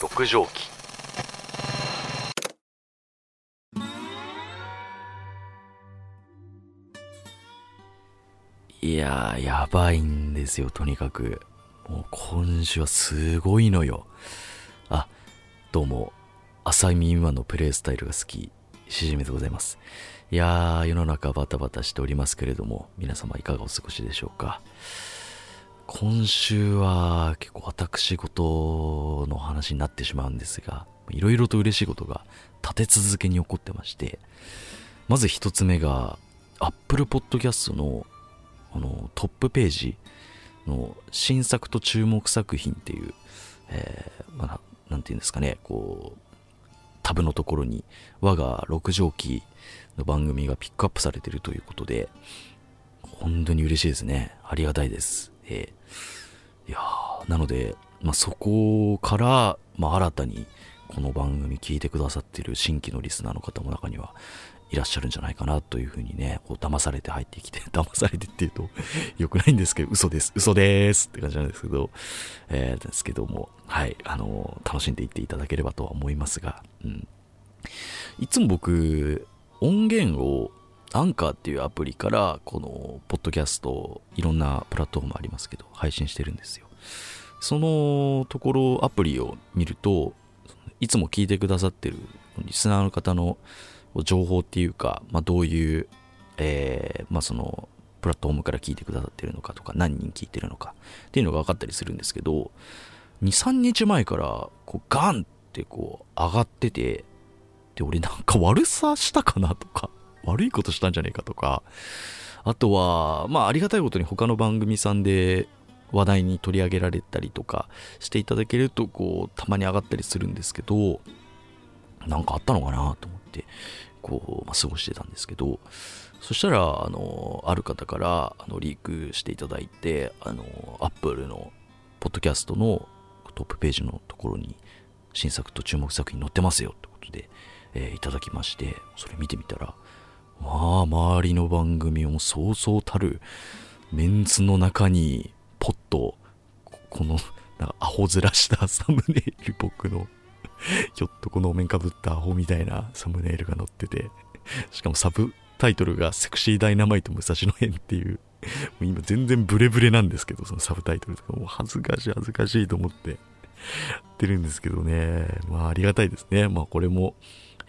六畳紀いやー、やばいんですよ、とにかく。もう今週はすごいのよ。あ、どうも、浅見今のプレイスタイルが好き、しじみでございます。いやー、世の中バタバタしておりますけれども、皆様いかがお過ごしでしょうか。今週は結構私事の話になってしまうんですが、いろいろと嬉しいことが立て続けに起こってまして、まず一つ目が、Apple Podcast のあのトップページの新作と注目作品っていう、えー、まあ、なんていうんですかね、こう、タブのところに我が六畳紀の番組がピックアップされてるということで、本当に嬉しいですね。ありがたいです。えー、いやなので、まあ、そこから、まあ、新たにこの番組聞いてくださってる新規のリスナーの方も中にはいらっしゃるんじゃないかなというふうにね、こう騙されて入ってきて、騙されてっていうと良くないんですけど、嘘です、嘘ですって感じなんですけど、えー、ですけども、はい、あの楽しんでいっていただければとは思いますが、うん。いつも僕、音源をアンカーっていうアプリから、この、ポッドキャスト、いろんなプラットフォームありますけど、配信してるんですよ。そのところ、アプリを見ると、いつも聞いてくださってるリスナーの方の情報っていうか、まあ、どういう、えー、まあ、その、プラットフォームから聞いてくださってるのかとか、何人聞いてるのかっていうのが分かったりするんですけど、2、3日前から、こう、ガンってこう、上がってて、で、俺なんか悪さしたかなとか、悪いことしたんじゃねえかとか、あとは、まあ、ありがたいことに他の番組さんで話題に取り上げられたりとかしていただけると、こう、たまに上がったりするんですけど、なんかあったのかなと思って、こう、まあ、過ごしてたんですけど、そしたら、あの、ある方から、あの、リークしていただいて、あの、アップルの、ポッドキャストのトップページのところに、新作と注目作品載ってますよってことで、えー、いただきまして、それ見てみたら、まあ、周りの番組もそうそうたる。メンツの中に、ポッと、この、なんかアホ面したサムネイル僕のひょっとこのお面かぶったアホみたいなサムネイルが載ってて、しかもサブタイトルがセクシーダイナマイト武蔵野編っていう、もう今全然ブレブレなんですけど、そのサブタイトルとか。もう恥ずかしい恥ずかしいと思って。やってるんですけどね。まあありがたいですね。まあこれも、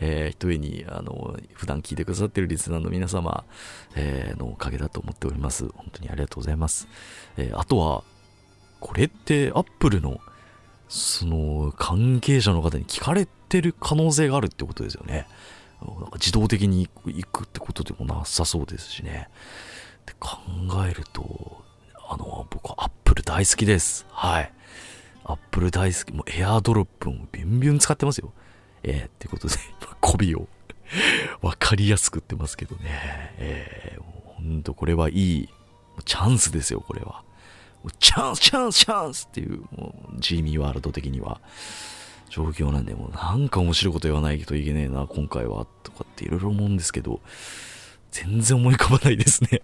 えー、一重に、あの、普段聞いてくださってるリスナーの皆様、えー、のおかげだと思っております。本当にありがとうございます。えー、あとは、これってアップルのその関係者の方に聞かれてる可能性があるってことですよね。なんか自動的に行くってことでもなさそうですしね。で考えると、あの、僕はアップル大好きです。はい。アップル大好き。もうエアードロップもビュンビュン使ってますよ。えー、ってことで、媚びを わかりやすくってますけどね。えー、ほんとこれはいいチャンスですよ、これは。チャンス、チャンス、チャンスっていう、もう、ジーミーワールド的には、状況なんで、もうなんか面白いこと言わないといけねえな、今回は、とかっていろいろ思うんですけど、全然思い浮かばないですね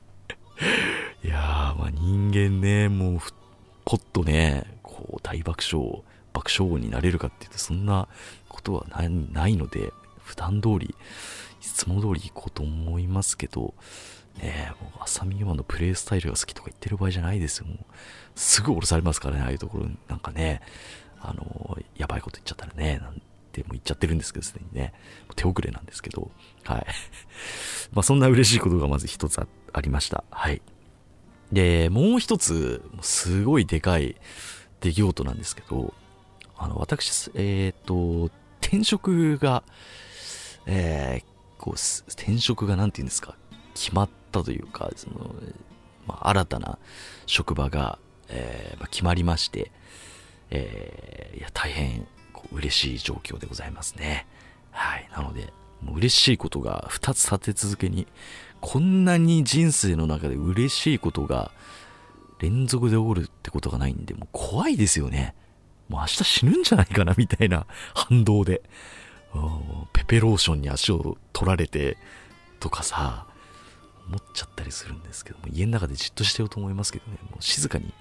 いやー、まあ人間ね、もう、ポッとね、こう、大爆笑、爆笑王になれるかっていうと、そんなことはないので、普段通り、いつも通り行こうと思いますけど、ねえ、もう、浅見山のプレイスタイルが好きとか言ってる場合じゃないですよ。もう、すぐ降ろされますからね、ああいうところ。なんかね、あの、やばいこと言っちゃったらね、なんてもう言っちゃってるんですけど、すでにね。手遅れなんですけど、はい。まあ、そんな嬉しいことがまず一つありました。はい。で、もう一つ、すごいでかい出来事なんですけど、あの、私、えっ、ー、と、転職が、えー、こう、転職が何て言うんですか、決まったというか、その、まあ、新たな職場が、えーまあ、決まりまして、えー、いや、大変こう嬉しい状況でございますね。はい。なので、もう嬉しいことが2つ立て続けに、こんなに人生の中で嬉しいことが連続で起こるってことがないんで、もう怖いですよね。もう明日死ぬんじゃないかなみたいな反動で。ペペローションに足を取られてとかさ、思っちゃったりするんですけども、家の中でじっとしてようと思いますけどね、もう静かに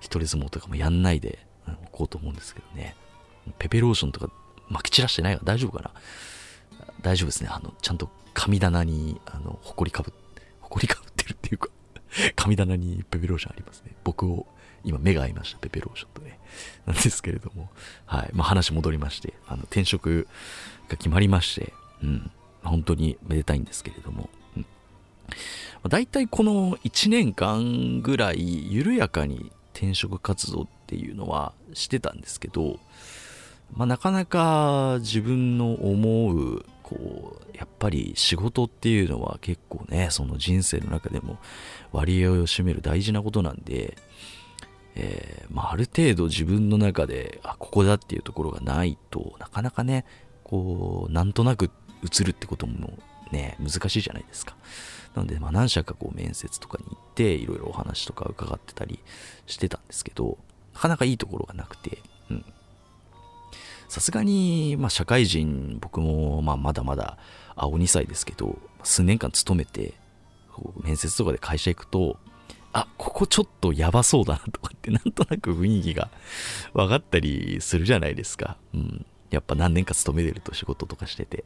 一人相撲とかもやんないで、うん、こうと思うんですけどね。ペペローションとか撒き散らしてないから大丈夫かな大丈夫ですね。あの、ちゃんと神棚に、あの、埃かぶ、埃かぶってるっていうか神棚にペペローションありますね。僕を、今目が合いました、ペペローションとね。なんですけれども、はい。まあ、話戻りまして、あの、転職が決まりまして、うん。本当にめでたいんですけれども、うん。まあ、大体この1年間ぐらい、緩やかに転職活動っていうのはしてたんですけど、まあ、なかなか自分の思うこうやっぱり仕事っていうのは結構ねその人生の中でも割合を占める大事なことなんで、えー、まあ、ある程度自分の中であここだっていうところがないとなかなかねこうなんとなく映るってこともね難しいじゃないですか。なので、まあ、何社かこう面接とかに行っていろいろお話とか伺ってたりしてたんですけどなかなかいいところがなくて、さすがに、まあ、社会人、僕も、まあ、まだまだ、青2歳ですけど、数年間勤めて、面接とかで会社行くと、あ、ここちょっとやばそうだなとかって、なんとなく雰囲気が分かったりするじゃないですか。うん。やっぱ何年か勤めてると仕事とかしてて。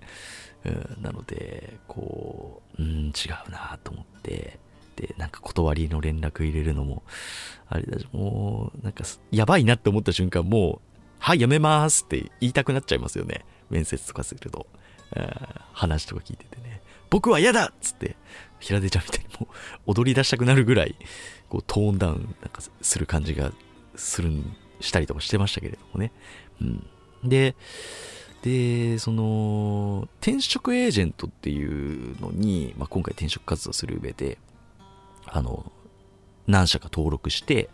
うん、なので、こう、うん、違うなと思って、で、なんか断りの連絡入れるのも、あれだし、もう、なんか、やばいなって思った瞬間、もう、はい、やめますって言いたくなっちゃいますよね。面接とかすると。話とか聞いててね。僕は嫌だっつって、平出ちゃんみたいにもう踊り出したくなるぐらい、こうトーンダウンなんかする感じがする、したりとかしてましたけれどもね。うん。で、で、その、転職エージェントっていうのに、まあ、今回転職活動する上で、あの、何社か登録して、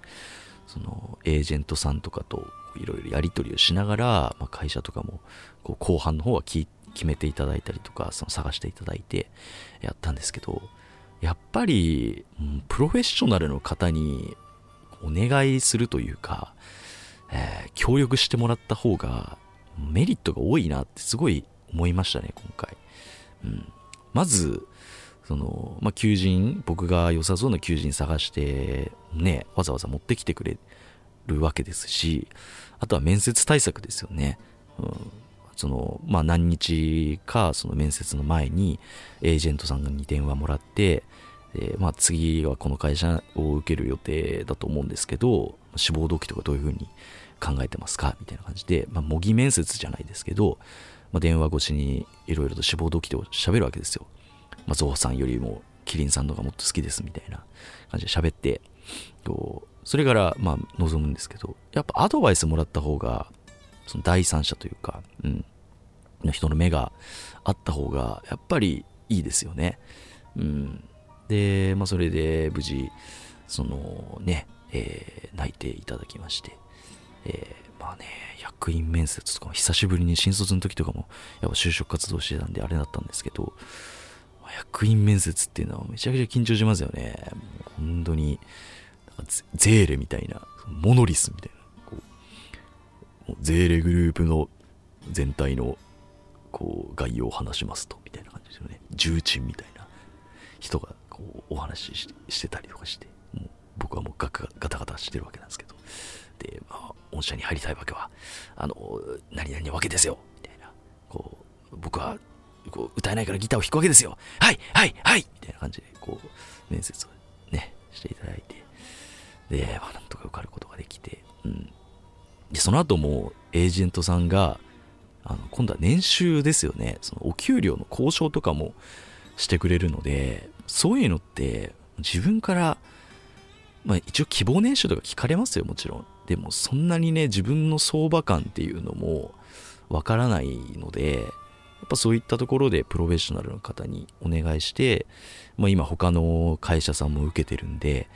その、エージェントさんとかといろいろやり取りをしながら、まあ、会社とかもこう後半の方は決めていただいたりとかその探していただいてやったんですけどやっぱり、うん、プロフェッショナルの方にお願いするというか、えー、協力してもらった方がメリットが多いなってすごい思いましたね今回、うん、まずその、まあ、求人僕が良さそうな求人探してねわざわざ持ってきてくれるわけですしあとは面接対策ですよね。うん、その、まあ、何日か、その面接の前に、エージェントさんに電話もらって、えまあ、次はこの会社を受ける予定だと思うんですけど、志望動機とかどういうふうに考えてますか？みたいな感じで、まあ、模擬面接じゃないですけど、まあ、電話越しにいろいろと志望動機で喋るわけですよ。まあ、ゾウさんよりもキリンさんのがもっと好きですみたいな感じで喋って、こう、それからまあ望むんですけどやっぱアドバイスもらった方がその第三者というか、うん、の人の目があった方がやっぱりいいですよね。うん、で、まあ、それで無事そのね、えー、泣いていただきまして、えー、まあね役員面接とかも久しぶりに新卒の時とかもやっぱ就職活動してたんであれだったんですけど役員面接っていうのはめちゃくちゃ緊張しますよね。本当にゼーレみたいな、モノリスみたいな、こう、ゼーレグループの全体の、こう、概要を話しますと、みたいな感じですよね。重鎮みたいな人が、こう、お話ししてたりとかして、もう僕はもうガガタガタしてるわけなんですけど、で、まあ、御社に入りたいわけは、あの、何々わけですよ、みたいな、こう、僕は、こう歌えないからギターを弾くわけですよ。はいはいはいみたいな感じで、こう、面接をね、していただいて、で、まあ、なんとか受かることができて、うん。で、その後も、エージェントさんが、あの、今度は年収ですよね。そのお給料の交渉とかもしてくれるので、そういうのって、自分から、まあ一応希望年収とか聞かれますよ、もちろん。でもそんなにね、自分の相場感っていうのもわからないので、やっぱそういったところでプロフェッショナルの方にお願いして、まあ今他の会社さんも受けてるんで、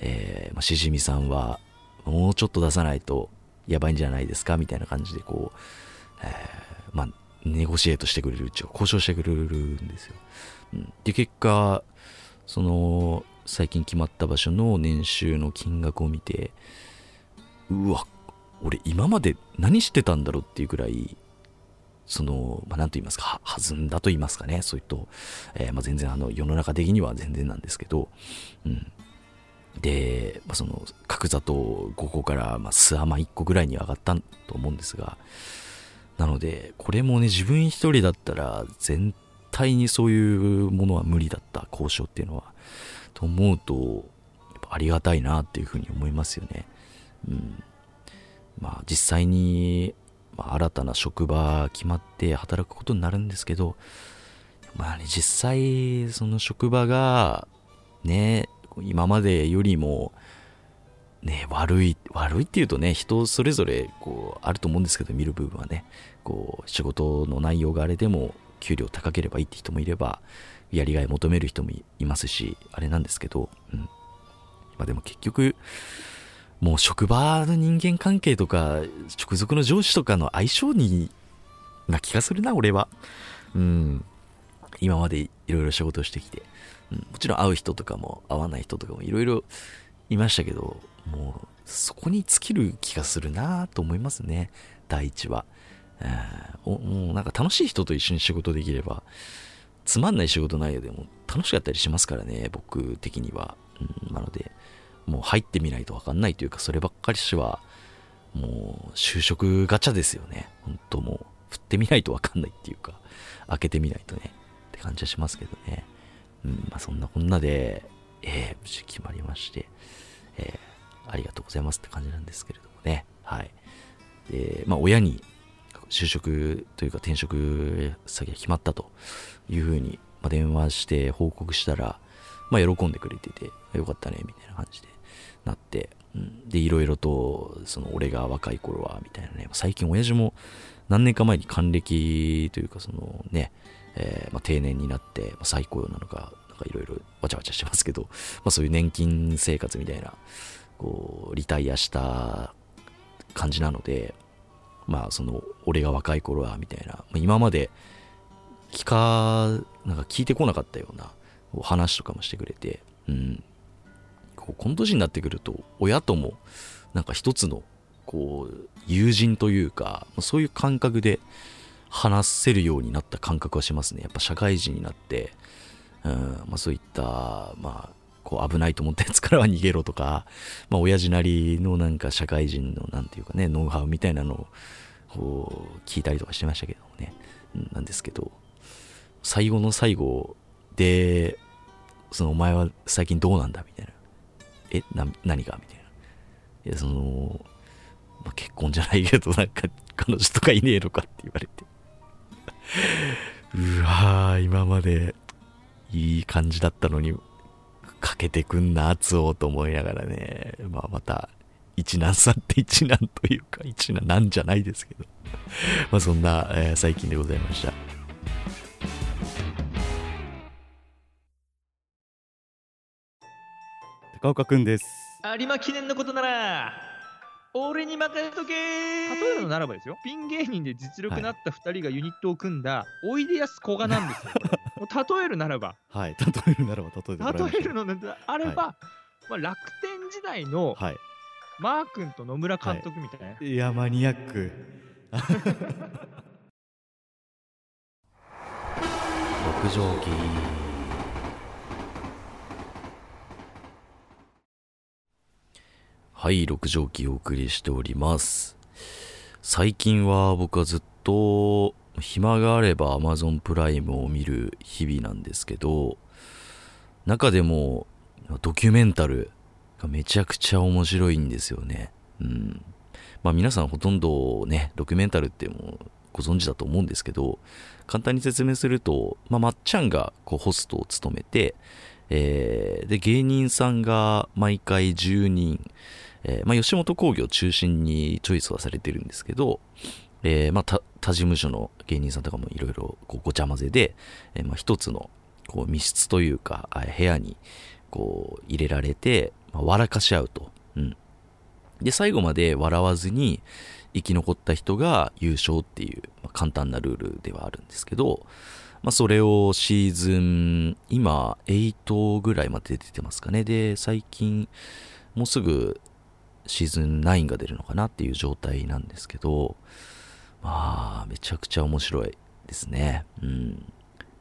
えー、まあ、しじみさんはもうちょっと出さないとやばいんじゃないですかみたいな感じでこう、えー、まあ、ネゴシエートしてくれるうちは交渉してくれるんですよ。うん、で、結果、その、最近決まった場所の年収の金額を見て、うわ、俺今まで何してたんだろうっていうくらい、その、まあ、なんと言いますか、弾んだと言いますかね、そういった、えー、まあ、全然あの、世の中的には全然なんですけど、うん。で、まあ、その角砂糖5個からまあ巣甘1個ぐらいに上がったと思うんですがなのでこれもね自分一人だったら全体にそういうものは無理だった交渉っていうのはと思うとありがたいなっていうふうに思いますよね。うんまあ、実際に、まあ、新たな職場決まって働くことになるんですけど、まあね、実際その職場がね今までよりもね悪い悪いっていうとね人それぞれこうあると思うんですけど見る部分はねこう仕事の内容があれでも給料高ければいいって人もいればやりがい求める人もいますしあれなんですけど、うん。まあ、でも結局もう職場の人間関係とか直属の上司とかの相性にな気がするな俺は。うん。今までいろいろ仕事をしてきて、うん、もちろん会う人とかも会わない人とかもいろいろいましたけどもうそこに尽きる気がするなと思いますね。第一は、もうなんか楽しい人と一緒に仕事できればつまんない仕事内容でも楽しかったりしますからね僕的には、うん、なのでもう入ってみないと分かんないというかそればっかりしはもう就職ガチャですよね。本当もう振ってみないと分かんないっていうか開けてみないとねって感じはしますけどね。うんまあそんなこんなでえー、無事決まりましてえー、ありがとうございますって感じなんですけれどもね。はい。でまあ親に就職というか転職先が決まったというふうに、まあ、電話して報告したら、まあ、喜んでくれてて、よかったね、みたいな感じでなって、うん、で、いろいろと、その、俺が若い頃は、みたいなね、最近親父も何年か前に還暦というか、そのね、えー、まあ、定年になって、まあ、再雇用なのか、なんかいろいろわちゃわちゃしてますけど、まあ、そういう年金生活みたいな、こう、リタイアした感じなので、まあその俺が若い頃はみたいな。今まで聞かなんか聞いてこなかったような話とかもしてくれてうん。この年になってくると親ともなんか一つのこう友人というかそういう感覚で話せるようになった感覚はしますねやっぱ社会人になって、うんまあ、そういったまあこう危ないと思ったやつからは逃げろとか、まあ、親父なりのなんか社会人のなんていうかね、ノウハウみたいなのをこう聞いたりとかしてましたけどもね、なんですけど、最後の最後で、そのお前は最近どうなんだみたいな。え、な、何が？みたいな。いや、その、まあ、結婚じゃないけど、なんか彼女とかいねえのかって言われて。うわー、今までいい感じだったのに、かけてくんな、圧をと思いながらね、まあまた、一難さんって一難というか、一難なんじゃないですけど、まあそんな、えー、最近でございました。高岡くんです。有馬記念のことなら、俺に任せとけ例えるのならばですよ、ピン芸人で実力なった2人がユニットを組んだ、おいでやすこがなんですよ。もう例えるならば。はい、例えるならば、例えて例えるのであれば、はい、まあ、楽天時代の、はい、マー君と野村監督みたいな。はい、いや、マニアック。六条記はい、六条記お送りしております。最近は僕はずっと暇があれば Amazon プライムを見る日々なんですけど、中でもドキュメンタルがめちゃくちゃ面白いんですよね。うん。まあ皆さんほとんどね、ドキュメンタルってもご存知だと思うんですけど、簡単に説明すると、まあ、まっちゃんがこうホストを務めて、えー、で、芸人さんが毎回10人、えー、まあ、吉本興業中心にチョイスはされてるんですけど、えー、まあ、他事務所の芸人さんとかもいろいろごちゃ混ぜで、えー、まあ、一つのこう密室というか、部屋にこう入れられて、まあ、笑かし合うと。うん。で、最後まで笑わずに生き残った人が優勝っていう、まあ、簡単なルールではあるんですけど、まあ、それをシーズン、今、8ぐらいまで出てますかね。で、最近、もうすぐシーズン9が出るのかなっていう状態なんですけど、まあ、めちゃくちゃ面白いですね。うん。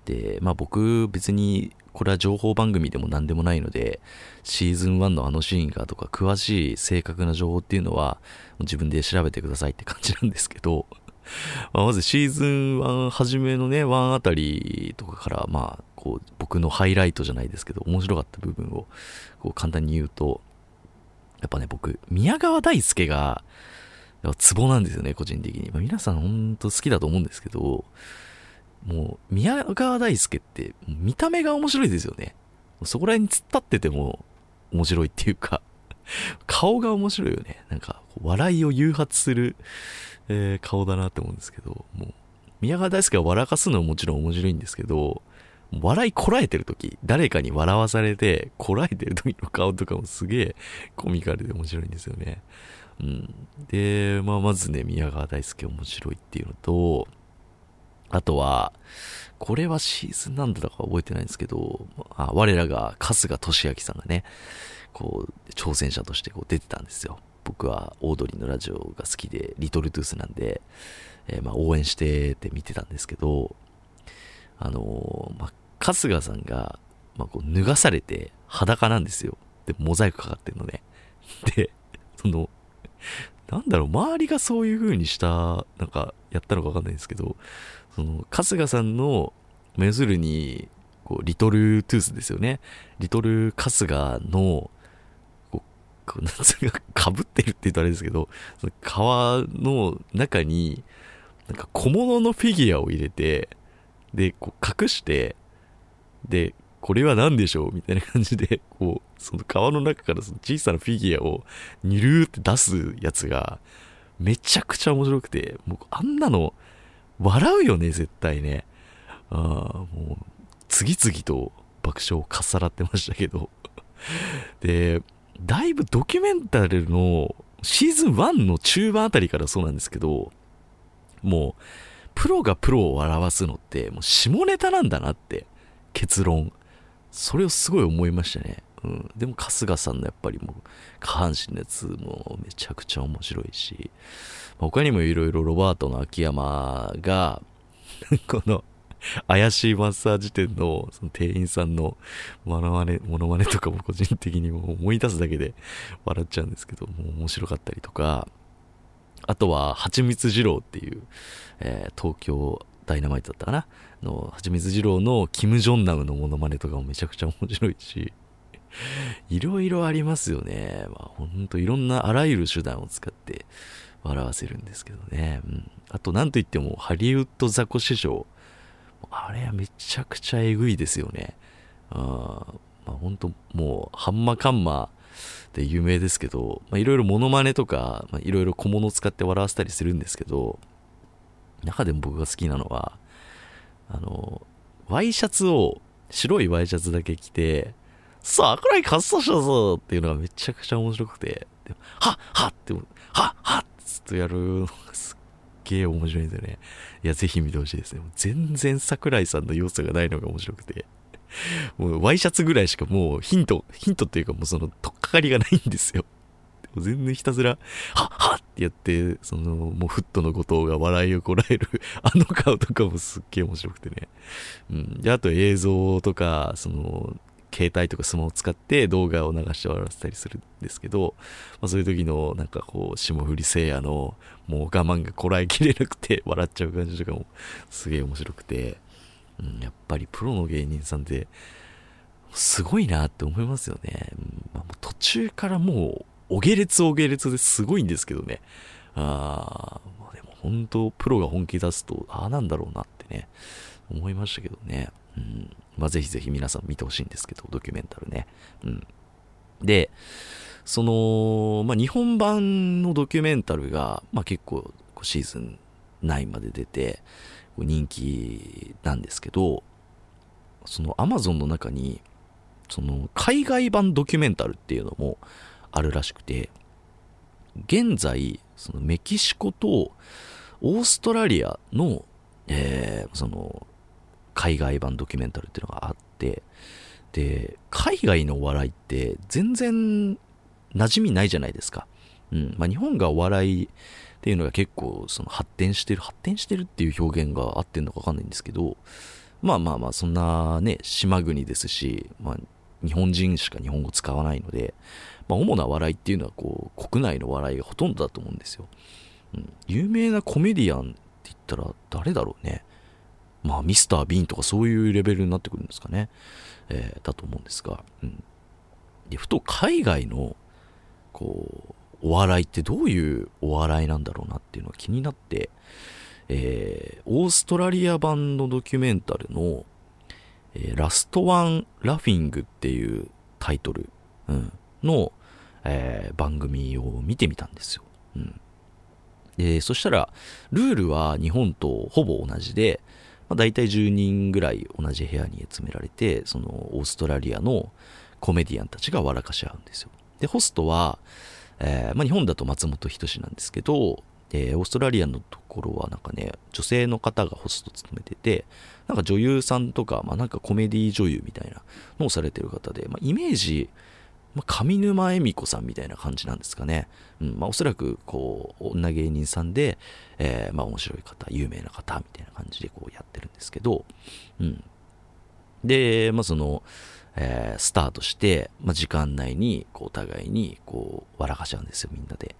で、まあ僕別にこれは情報番組でも何でもないので、シーズン1のあのシーンがとか詳しい正確な情報っていうのは自分で調べてくださいって感じなんですけど、ままずシーズン1初めのね、1あたりとかから、まあこう僕のハイライトじゃないですけど、面白かった部分をこう簡単に言うと、やっぱね、僕、宮川大輔が、ツボなんですよね、個人的に。まあ、皆さん本当好きだと思うんですけど、もう、宮川大輔って、見た目が面白いですよね。そこら辺に突っ立ってても面白いっていうか、顔が面白いよね。なんか、笑いを誘発する、えー顔だなって思うんですけど、もう、宮川大輔が笑かすのはもちろん面白いんですけど、笑いこらえてる時誰かに笑わされて、こらえてる時の顔とかもすげえコミカルで面白いんですよね。うん。で、まあ、まずね、宮川大輔面白いっていうのと、あとは、これはシーズンなんだか覚えてないんですけど、あ我らが春日俊明さんがね、こう、挑戦者としてこう出てたんですよ。僕はオードリーのラジオが好きで、リトルトゥースなんで、えーまあ応援してって見てたんですけど、あのーまあ、春日さんが、まあ、こう脱がされて裸なんですよ。で、モザイクかかってんのね。で、その、なんだろう、周りがそういう風にした、なんか、やったのかわかんないんですけど、その、春日さんの、まあ要するに、こう、リトルトゥースですよね。リトル春日の、こう、こうなんつうか、被ってるって言うとあれですけど、その皮の中に、なんか小物のフィギュアを入れて、で、こう隠して、で、これは何でしょう？みたいな感じで、こう、その皮の中からその小さなフィギュアをニルーって出すやつが、めちゃくちゃ面白くて、もうあんなの、笑うよね、絶対ね。ああ、もう、次々と爆笑をかっさらってましたけど。で、だいぶドキュメンタルのシーズン1の中盤あたりからそうなんですけど、もう、プロがプロを笑わすのって、もう下ネタなんだなって、結論。それをすごい思いましたね。うん。でも春日さんのやっぱりもう、下半身のやつもめちゃくちゃ面白いし、他にもいろいろロバートの秋山が、この、怪しいマッサージ店のその店員さんのモノマネ、モノマネとかも個人的にも思い出すだけで笑っちゃうんですけど、もう面白かったりとか、あとは、はちみつ二郎っていう、えー東京ダイナマイトだったかな？の、はちみつ二郎のキム・ジョンナムのモノマネとかもめちゃくちゃ面白いし、いろいろありますよね。まあ、ほんといろんなあらゆる手段を使って笑わせるんですけどね。うん。あと、なんといっても、ハリウッドザコ史上、あれはめちゃくちゃえぐいですよね。あまあ、ほんと、もう、ハンマカンマで有名ですけど、まあ、いろいろモノマネとか、まあ、いろいろ小物を使って笑わせたりするんですけど、中でも僕が好きなのは、あの、ワイシャツを、白いワイシャツだけ着てさあ、桜井勝利したぞっていうのがめちゃくちゃ面白くて、はっはっって、はっはっってずっとやるのがすっげえ面白いんですよね。いや、ぜひ見てほしいですね。もう全然桜井さんの要素がないのが面白くて。もうワイシャツぐらいしかもうヒント、ヒントっていうかもうその取っかかりがないんですよ。全然ひたすら、はっはっってやって、その、もうフットの後藤が笑いをこらえる、あの顔とかもすっげえ面白くてね。うん。で、あと映像とか、その、携帯とかスマホを使って動画を流して笑わせたりするんですけど、まあ、そういう時のなんかこう霜降り聖夜のもう我慢がこらえきれなくて 笑っちゃう感じとかもすげえ面白くて、うん、やっぱりプロの芸人さんってすごいなって思いますよね、うんまあ、途中からもうお下劣お下劣ですごいんですけどね。ああでも本当プロが本気出すとああなんだろうなってね思いましたけどね、うん。まあ、ぜひぜひ皆さん見てほしいんですけどドキュメンタルね、うん、でその、まあ、日本版のドキュメンタルが、まあ、結構シーズン9まで出て人気なんですけどその Amazon の中にその海外版ドキュメンタルっていうのもあるらしくて現在そのメキシコとオーストラリアの、えーその海外版ドキュメンタルっていうのがあってで海外のお笑いって全然馴染みないじゃないですか、うん。まあ、日本がお笑いっていうのが結構その発展してる発展してるっていう表現が合ってるのか分かんないんですけどまあまあまあそんなね島国ですし、まあ、日本人しか日本語使わないので、まあ、主な笑いっていうのはこう国内の笑いがほとんどだと思うんですよ、うん、有名なコメディアンって言ったら誰だろうね。まあミスター・ビーンとかそういうレベルになってくるんですかね、えーだと思うんですが、うん、でふと海外のこうお笑いってどういうお笑いなんだろうなっていうのが気になって、えーオーストラリア版のドキュメンタルの、えーラストワンラフィングっていうタイトル、うん。の、えー番組を見てみたんですよ。うん、でそしたら、ルールは日本とほぼ同じで、まあ、大体10人ぐらい同じ部屋に集められて、そのオーストラリアのコメディアンたちが笑かし合うんですよ。で、ホストは、えーまあ、日本だと松本人志なんですけど、えーオーストラリアのところはなんかね、女性の方がホスト務めてて、なんか女優さんとか、まあ、なんかコメディ女優みたいなのをされてる方で、まあ、イメージ、まあ、上沼恵美子さんみたいな感じなんですかね。うん、まあ、おそらく、こう、女芸人さんで、えーまあ、面白い方、有名な方みたいな感じでこうやってるんですけど、うん。で、まあ、その、えースタートして、まあ、時間内に、こう、お互いに、こう、笑かし合うんですよ、みんなで。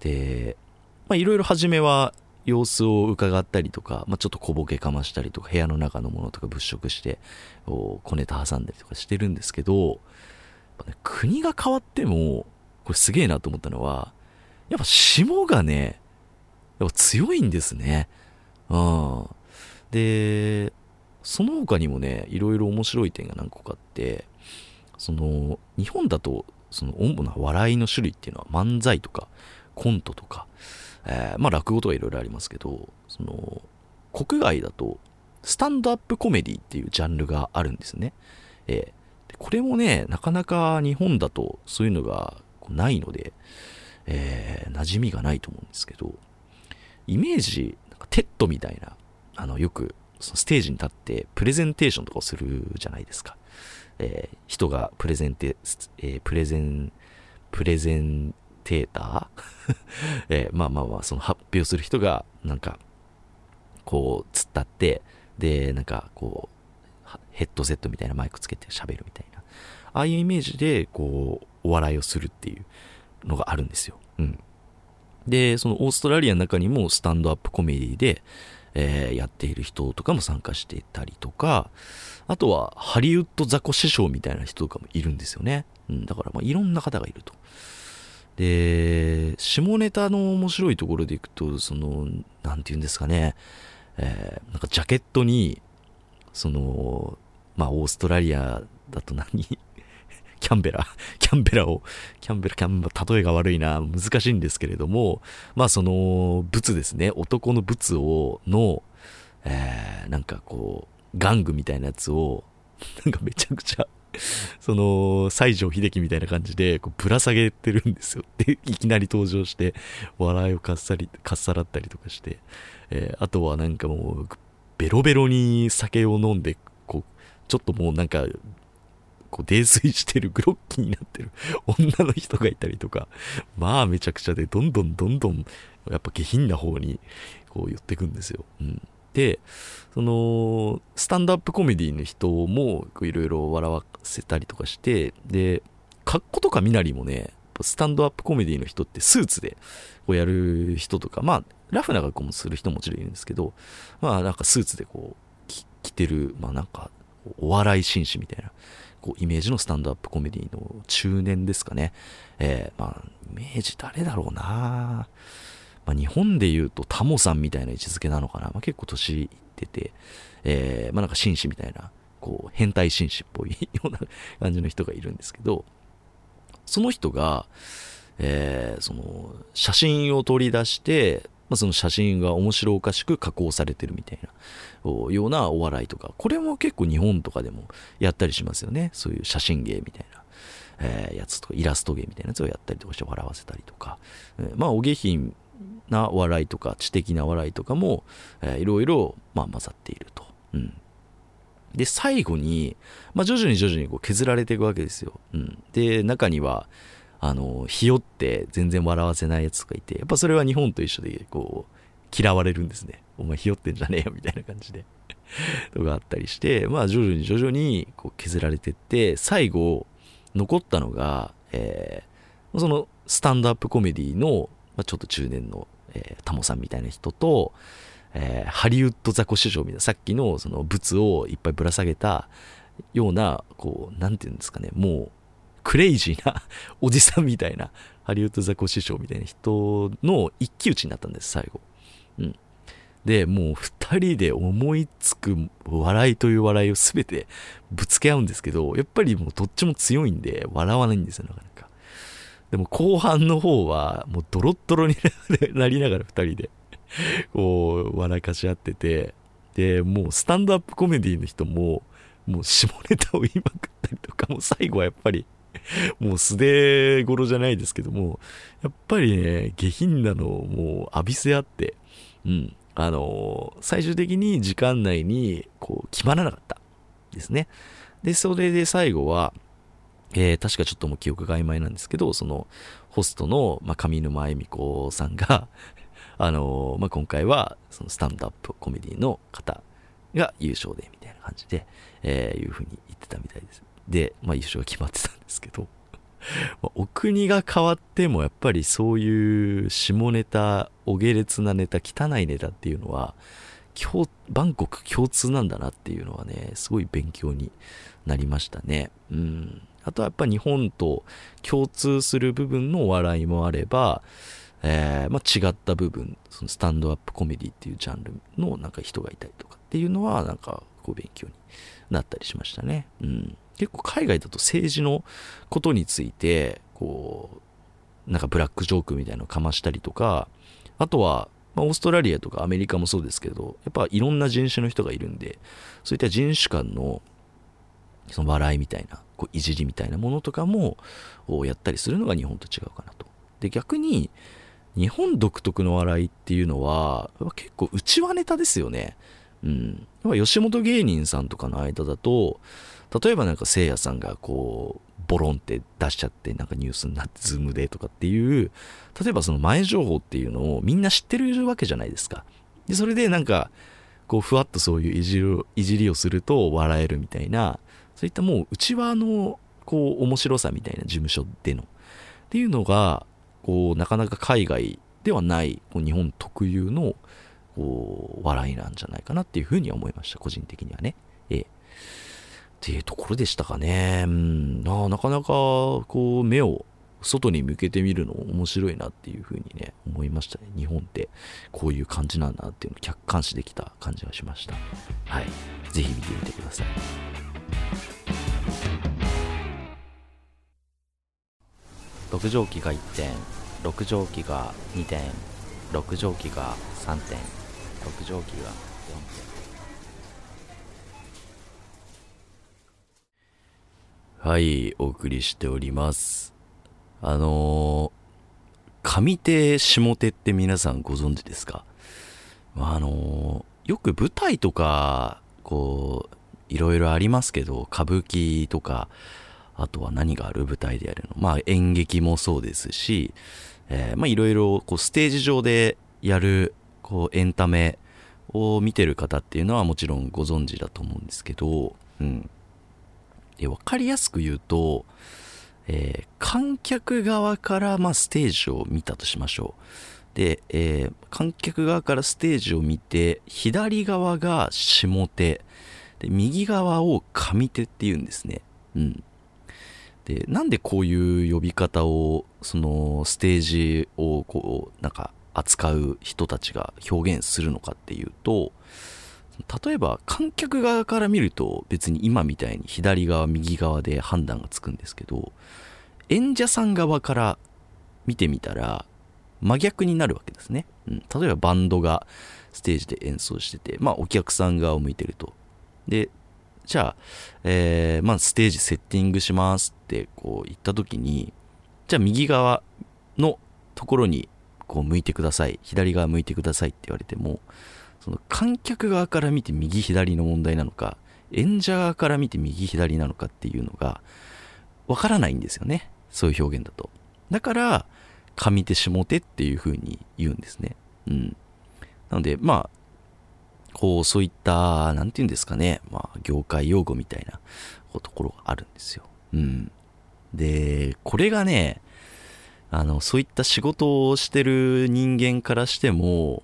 で、まあ、いろいろ初めは、様子を伺ったりとか、まあ、ちょっと小ボケかましたりとか、部屋の中のものとか物色して、こう小ネタ挟んだりとかしてるんですけど、国が変わっても、これすげえなと思ったのは、やっぱ霜がね、やっぱ強いんですね。うん。で、その他にもね、いろいろ面白い点が何個かあって、その、日本だと、その主な笑いの種類っていうのは漫才とかコントとか、えーまあ落語とかいろいろありますけど、その、国外だとスタンドアップコメディっていうジャンルがあるんですね。えーこれもね、なかなか日本だとそういうのがないので、えー馴染みがないと思うんですけど、イメージ、なんか TED みたいな、あの、よくそのステージに立ってプレゼンテーションとかをするじゃないですか。えー人がプレゼンテ、えープレゼン、プレゼンテーター？えーまあまあまあ、その発表する人が、なんか、こう、突っ立って、で、なんか、こう、ヘッドセットみたいなマイクつけて喋るみたいな。ああいうイメージで、こう、お笑いをするっていうのがあるんですよ。うん。で、そのオーストラリアの中にもスタンドアップコメディで、えーやっている人とかも参加していたりとか、あとはハリウッドザコ師匠みたいな人とかもいるんですよね。うん、だからまあいろんな方がいると。で、下ネタの面白いところでいくと、その、なんて言うんですかね、えーなんかジャケットに、その、まあオーストラリアだと何？キャンベラ。キャンベラを、キャンベラ、キャンベラ、例えが悪いな、難しいんですけれども、まあその、ブツですね、男のブツを、の、えーなんかこう、玩具みたいなやつを、なんかめちゃくちゃ、その、西城秀樹みたいな感じで、こうぶら下げてるんですよ。で、いきなり登場して、笑いをかっさり、かっさらったりとかして、えーあとはなんかもう、ベロベロに酒を飲んで、ちょっともうなんか、こう泥酔してるグロッキーになってる 女の人がいたりとか、まあめちゃくちゃで、どんどんどんどん、やっぱ下品な方に、こう寄ってくんですよ。うん。で、その、スタンドアップコメディの人も、いろいろ笑わせたりとかして、で、格好とか身なりもね、スタンドアップコメディの人ってスーツでこうやる人とか、まあ、ラフな格好もする人ももちろんいるんですけど、まあなんかスーツでこう、着てる、まあなんか、お笑い紳士みたいな、こう、イメージのスタンドアップコメディの中年ですかね。えー、まあ、イメージ誰だろうなまあ日本で言うとタモさんみたいな位置づけなのかな。まあ結構年いってて、えー、まあなんか紳士みたいな、こう、変態紳士っぽい ような感じの人がいるんですけど、その人が、えーその、写真を取り出して、まあ、その写真が面白おかしく加工されてるみたいな、ようなお笑いとか、これも結構日本とかでもやったりしますよね。そういう写真芸みたいな、えーやつとか、イラスト芸みたいなやつをやったりとかして笑わせたりとか、えーまあ、お下品な笑いとか、知的な笑いとかも、えーいろいろ、まあ、混ざっていると。うん。で、最後に、まあ、徐々に徐々にこう削られていくわけですよ。うん。で、中には、あの、ひよって全然笑わせないやつとかいて、やっぱそれは日本と一緒で、こう、嫌われるんですね。お前ひよってんじゃねえよみたいな感じで。とかあったりして、まあ徐々に徐々にこう削られてって、最後残ったのが、えーそのスタンドアップコメディの、まあ、ちょっと中年の、えータモさんみたいな人と、えーハリウッドザコシショウみたいな、さっきのその物をいっぱいぶら下げたような、こう、なんていうんですかね、もう、クレイジーな おじさんみたいな、ハリウッドザコシショウみたいな人の一騎打ちになったんです、最後。うん。で、もう二人で思いつく笑いという笑いを全てぶつけ合うんですけど、やっぱりもうどっちも強いんで笑わないんですよ、なかなか。でも後半の方はもうドロッドロになりながら二人でこう笑かし合ってて、で、もうスタンドアップコメディの人も、もう下ネタを言いまくったりとか、もう最後はやっぱり、もう素手頃じゃないですけども、やっぱりね、下品なのをもう浴びせ合って、うん、あのー最終的に時間内にこう決まらなかったですね。で、それで最後は、えー確かちょっともう記憶が曖昧なんですけど、そのホストの、まあ、上沼恵美子さんが、あのーまあ、今回はそのスタンドアップコメディの方が優勝でみたいな感じで、えーいうふうに言ってたみたいです。で、まあ、優勝が決まってたんですけど、まあお国が変わってもやっぱりそういう下ネタ、お下劣なネタ、汚いネタっていうのは、バンコク共通なんだなっていうのはね、すごい勉強になりましたね。うん。あとはやっぱ日本と共通する部分のお笑いもあれば、えーまあ、違った部分、そのスタンドアップコメディっていうジャンルのなんか人がいたりとかっていうのは、なんかこう勉強になったりしましたね。うん。結構海外だと政治のことについて、こう、なんかブラックジョークみたいなのをかましたりとか、あとは、まあ、オーストラリアとかアメリカもそうですけど、やっぱいろんな人種の人がいるんで、そういった人種間のその笑いみたいな、こういじりみたいなものとかもやったりするのが日本と違うかなと。で、逆に、日本独特の笑いっていうのは、結構内輪ネタですよね。うん。吉本芸人さんとかの間だと、例えばなんかせいやさんがこう、ボロンって出しちゃって、なんかニュースになって、ズームでとかっていう、例えばその前情報っていうのをみんな知ってるわけじゃないですか。で、それでなんか、こう、ふわっとそういういじる、いじりをすると笑えるみたいな、そういったもう内輪の、こう、面白さみたいな事務所での、っていうのが、こう、なかなか海外ではない、こう日本特有の、こう、笑いなんじゃないかなっていうふうに思いました、個人的にはね。ええ。っていうところでしたかね。うん。あなかなか、こう、目を外に向けてみるの面白いなっていうふうにね、思いましたね。日本ってこういう感じなんだっていうのを客観視できた感じがしました。はい。ぜひ見てみてください。6畳機が1点、6畳機が2点、6畳機が3点、6畳機が4点。はい、お送りしております。あのー、上手、下手って皆さんご存知ですか？ああのーよく舞台とか、こう、いろいろありますけど、歌舞伎とか、あとは何がある舞台でやるの？まあ演劇もそうですし、えーまあいろいろこうステージ上でやる、こうエンタメを見てる方っていうのはもちろんご存知だと思うんですけど、うん。で、わかりやすく言うと、えー観客側から、まあ、ステージを見たとしましょう。で、えー観客側からステージを見て、左側が下手、で、右側を上手って言うんですね。うん。で、なんでこういう呼び方を、その、ステージを、こう、なんか、扱う人たちが表現するのかっていうと、例えば観客側から見ると別に今みたいに左側右側で判断がつくんですけど演者さん側から見てみたら真逆になるわけですね、うん、例えばバンドがステージで演奏しててまあお客さん側を向いてると。でじゃあ、えーまあ、ステージセッティングしますってこう言った時にじゃあ右側のところにこう向いてください。左側向いてくださいって言われてもその観客側から見て右左の問題なのか演者側から見て右左なのかっていうのがわからないんですよね。そういう表現だと。だから上手下手っていう風に言うんですね。うん。なので、まあ、こう、そういった、なんていうんですかね、まあ、業界用語みたいなところがあるんですよ。うん。で、これがね、あの、そういった仕事をしてる人間からしても、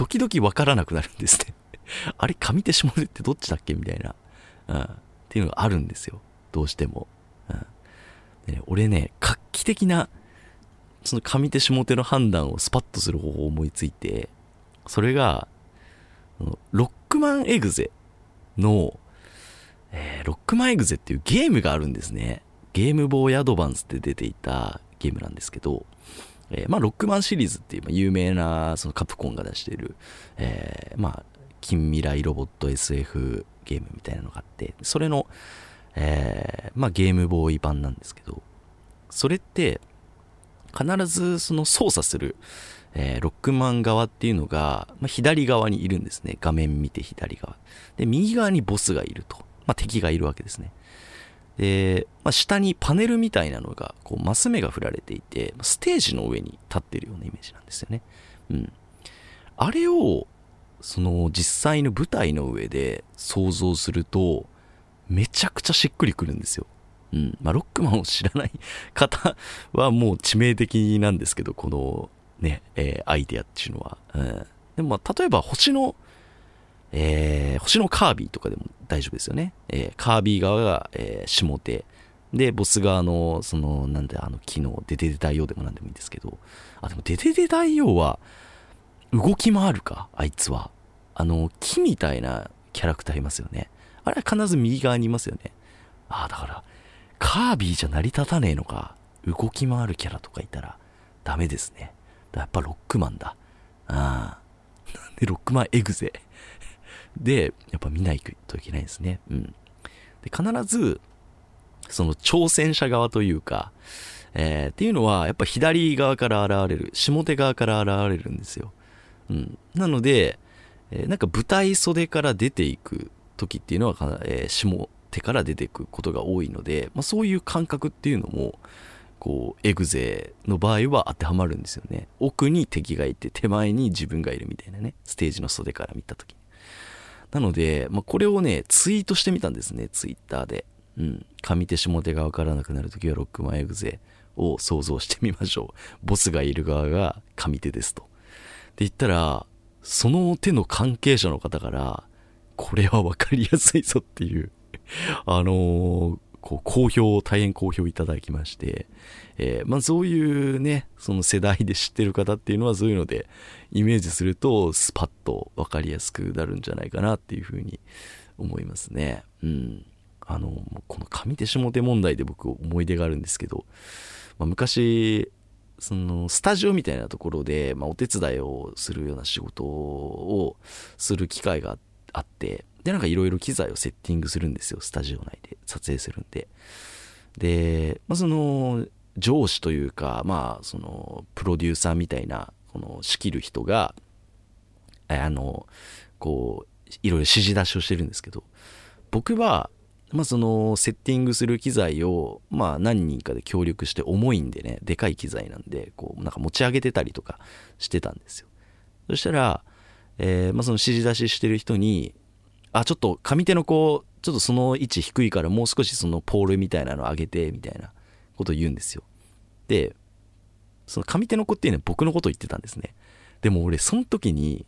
時々わからなくなるんですね。あれ、上手下手ってどっちだっけみたいな。うん。っていうのがあるんですよ。どうしても。うん。ね、俺ね、画期的な、その上手下手の判断をスパッとする方法を思いついて、それが、ロックマンエグゼの、えーロックマンエグゼっていうゲームがあるんですね。ゲームボーイアドバンスで出ていたゲームなんですけど、えーまあ、ロックマンシリーズっていう有名なそのカプコンが出している、えーまあ、近未来ロボット SF ゲームみたいなのがあって、それの、えーまあ、ゲームボーイ版なんですけど、それって、必ずその操作する、えーロックマン側っていうのが、まあ、左側にいるんですね。画面見て左側。で、右側にボスがいると。まあ、敵がいるわけですね。で、まあ、下にパネルみたいなのが、こう、マス目が振られていて、ステージの上に立ってるようなイメージなんですよね。うん。あれを、その、実際の舞台の上で想像すると、めちゃくちゃしっくりくるんですよ。うん。まあ、ロックマンを知らない 方はもう致命的なんですけど、この、ね、えーアイデアっていうのは。うん。でも、まあ、例えば星の、えー星のカービィとかでも大丈夫ですよね。えーカービィ側が、えー下手。で、ボス側の、その、なんで、あの、機能、デデデ大王でもなんでもいいんですけど、あ、でもデデデ大王は、動き回るか、あいつは。あの、木みたいなキャラクターいますよね。あれは必ず右側にいますよね。ああ、だから、カービィじゃ成り立たねえのか？動き回るキャラとかいたら、ダメですね。だやっぱロックマンだ。ああ。なんでロックマンエグゼ。で、やっぱ見ないといけないですね。うん。で、必ず、その挑戦者側というか、えーっていうのは、やっぱ左側から現れる、下手側から現れるんですよ。うん。なので、えーなんか舞台袖から出ていく時っていうのは、えー下手から出ていくことが多いので、まあ、そういう感覚っていうのも、こう、エグゼの場合は当てはまるんですよね。奥に敵がいて、手前に自分がいるみたいなね。ステージの袖から見た時なので、まあ、これをね、ツイートしてみたんですね、ツイッターで。うん。上手下手がわからなくなるときはロックマンエグゼを想像してみましょう。ボスがいる側が上手ですと。で言ったら、その手の関係者の方から、これはわかりやすいぞっていう、あのーこう、好評、大変好評いただきまして、えーまあそういうね、その世代で知ってる方っていうのはそういうので、イメージすると、スパッとわかりやすくなるんじゃないかなっていうふうに思いますね。うん。あの、この上手下手問題で僕思い出があるんですけど、まあ、昔、そのスタジオみたいなところで、まあ、お手伝いをするような仕事をする機会があって、で、なんかいろいろ機材をセッティングするんですよ、スタジオ内で。撮影するんで。で、まあ、その上司というか、まあ、そのプロデューサーみたいな、この仕切る人が、あの、こう、いろいろ指示出しをしてるんですけど、僕は、まあ、そのセッティングする機材を、まあ、何人かで協力して重いんでねでかい機材なんでこうなんか持ち上げてたりとかしてたんですよ。そしたら、えーまあ、その指示出ししてる人に「あちょっと上手の子ちょっとその位置低いからもう少しそのポールみたいなの上げて」みたいなことを言うんですよでその上手の子っていうのは僕のことを言ってたんですねでも俺その時に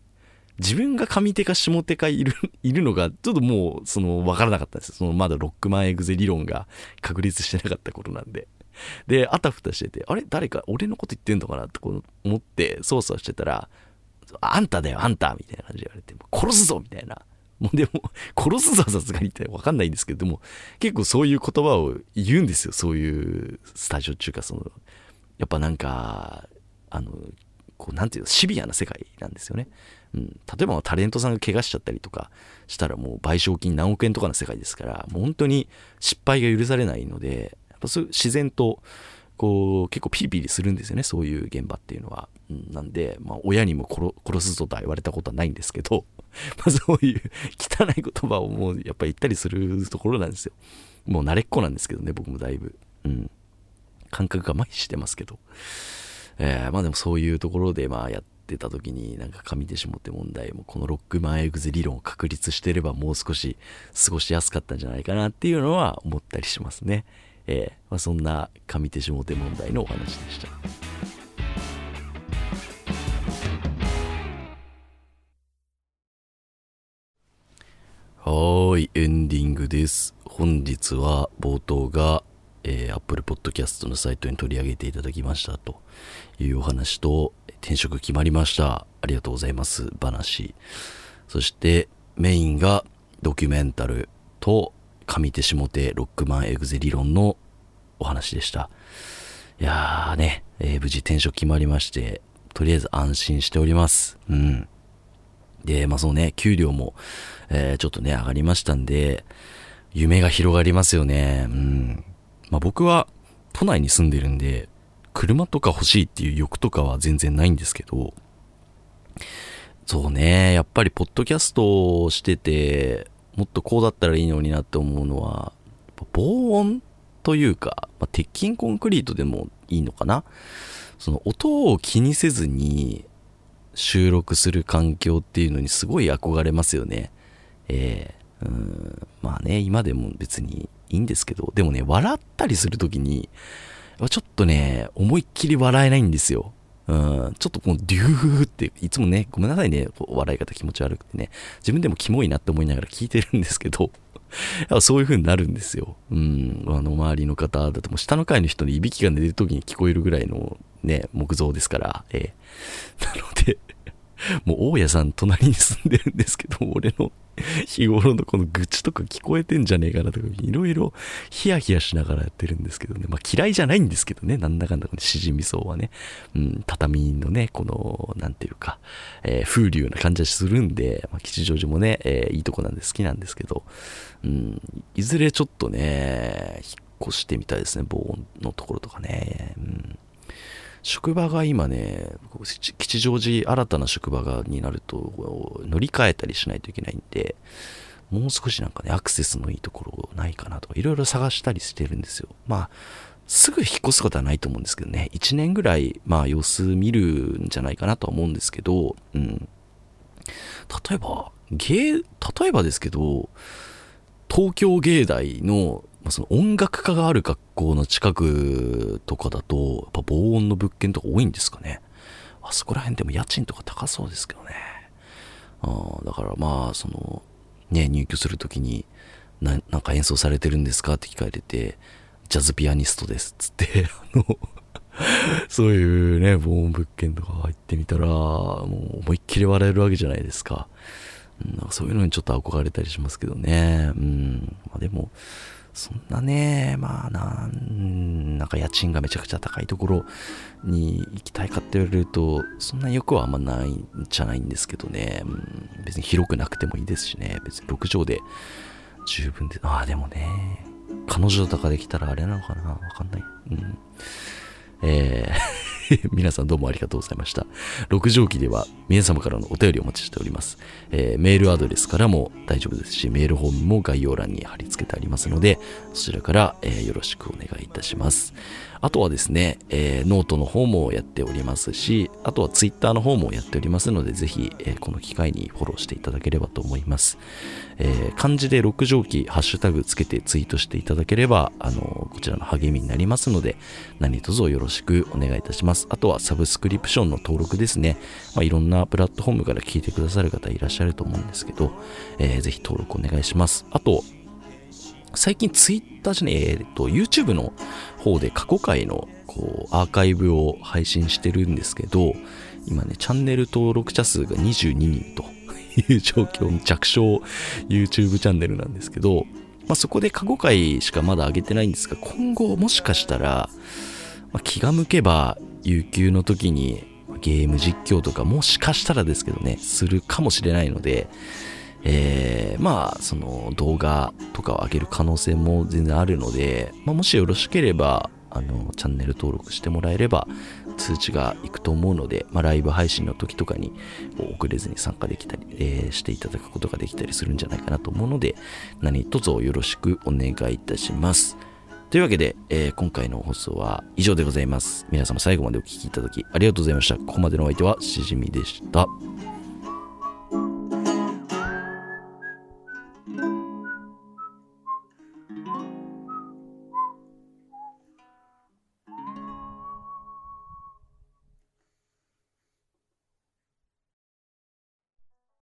自分が上手か下手かいる、いるのが、ちょっともう、その、わからなかったんですよ。その、まだロックマンエグゼ理論が確立してなかった頃なんで。で、あたふたしてて、あれ？誰か俺のこと言ってんのかなって思って操作してたら、あんただよ、あんたみたいな感じで言われて、殺すぞみたいな。もうでも、殺すぞはさすがにってわかんないんですけど、も、結構そういう言葉を言うんですよ。そういうスタジオ中か、その、やっぱなんか、あの、こう、なんていうの、シビアな世界なんですよね。うん。例えばタレントさんが怪我しちゃったりとかしたらもう賠償金何億円とかの世界ですから、もう本当に失敗が許されないので、やっぱそう自然と、こう、結構ピリピリするんですよね、そういう現場っていうのは。なんで、まあ、親にも殺殺すぞとは言われたことはないんですけど、まあ、そういう 汚い言葉をもうやっぱ言ったりするところなんですよ。もう慣れっこなんですけどね、僕もだいぶ。うん。感覚が麻痺してますけど。えーまあでもそういうところでまあやってた時になんか上手下手問題もこのロックマンエグゼ理論を確立してればもう少し過ごしやすかったんじゃないかなっていうのは思ったりしますね。えーまあ、そんな上手下手問題のお話でした。はい、エンディングです。本日は冒頭が、えー、Apple Podcast のサイトに取り上げていただきましたというお話と、転職決まりました。ありがとうございます。話。そして、メインがドキュメンタルと上手下手ロックマンエグゼ理論のお話でした。いやーね、えー無事転職決まりまして、とりあえず安心しております。うん。で、まあそうね、給料も、えーちょっとね、上がりましたんで、夢が広がりますよね。うん。まあ僕は都内に住んでるんで、車とか欲しいっていう欲とかは全然ないんですけど、そうね、やっぱりポッドキャストをしてて、もっとこうだったらいいのになって思うのは、防音というか、まあ、鉄筋コンクリートでもいいのかなその音を気にせずに収録する環境っていうのにすごい憧れますよね。ええうん、まあね、今でも別にいいんですけど、でもね、笑ったりするときに、ちょっとね、思いっきり笑えないんですよ。うん、ちょっとこのデューって、いつもね、ごめんなさいね、笑い方気持ち悪くてね、自分でもキモいなって思いながら聞いてるんですけど、そういう風になるんですよ。うん、あの、周りの方だともう下の階の人にいびきが寝てる時に聞こえるぐらいのね、木造ですから、ええ なので、もう大家さん隣に住んでるんですけど、俺の日頃のこの愚痴とか聞こえてんじゃねえかなとか、いろいろヒヤヒヤしながらやってるんですけどね。まあ嫌いじゃないんですけどね、なんだかんだこのしじみ層はね。うん、畳のね、この、なんていうか、えー風流な感じはするんで、まあ、吉祥寺もね、えーいいとこなんで好きなんですけど、うん、いずれちょっとね、引っ越してみたいですね、防音のところとかね。うん職場が今ね、吉吉祥寺新たな職場がになると乗り換えたりしないといけないんで、もう少しなんかね、アクセスのいいところないかなとか、いろいろ探したりしてるんですよ。まあ、すぐ引っ越すことはないと思うんですけどね、1年ぐらい、まあ様子見るんじゃないかなとは思うんですけど、うん。例えば、芸、例えばですけど、東京芸大の、まあ、その音楽科がある学校の近くとかだと、やっぱ防音の物件とか多いんですかね。あそこら辺でも家賃とか高そうですけどね。あだからまあ、その、ね、入居するときに、な、なんか演奏されてるんですかって聞かれて、ジャズピアニストです。つって、あの、そういうね、防音物件とか入ってみたら、もう思いっきり笑えるわけじゃないですか。うんそういうのにちょっと憧れたりしますけどね。うん。まあでも、そんなね、まあなん、なんか家賃がめちゃくちゃ高いところに行きたいかって言われると、そんな欲はあんまないんじゃないんですけどね。うん、別に広くなくてもいいですしね。別に6畳で十分で、ああ、でもね、彼女とかできたらあれなのかなわかんない。うん。えー 皆さんどうもありがとうございました。6畳期では皆様からのお便りをお待ちしております。えーメールアドレスからも大丈夫ですし、メールフォームも概要欄に貼り付けてありますので、そちらから、えーよろしくお願いいたします。あとはですね、えーノートの方もやっておりますし、あとはツイッターの方もやっておりますので、ぜひ、えーこの機会にフォローしていただければと思います。えー漢字で六畳期ハッシュタグつけてツイートしていただければ、あのこちらの励みになりますので、何卒よろしくお願いいたします。あとはサブスクリプションの登録ですね。まあ、いろんなプラットフォームから聞いてくださる方いらっしゃると思うんですけど、えーぜひ登録お願いします。あと、最近ツイッターじゃねえ、ーと、YouTube の方で過去回のこうアーカイブを配信してるんですけど、今ね、チャンネル登録者数が22人という状況、弱小 YouTube チャンネルなんですけど、まあ、そこで過去回しかまだ上げてないんですが、今後もしかしたら、まあ、気が向けば、有給の時にゲーム実況とかもしかしたらですけどね、するかもしれないので、えーまあ、その動画とかを上げる可能性も全然あるので、まあ、もしよろしければ、あの、チャンネル登録してもらえれば、通知がいくと思うので、まあ、ライブ配信の時とかに遅れずに参加できたり、えーしていただくことができたりするんじゃないかなと思うので、何卒よろしくお願いいたします。というわけで、えー今回の放送は以上でございます。皆様最後までお聞きいただきありがとうございました。ここまでのお相手はしじみでした。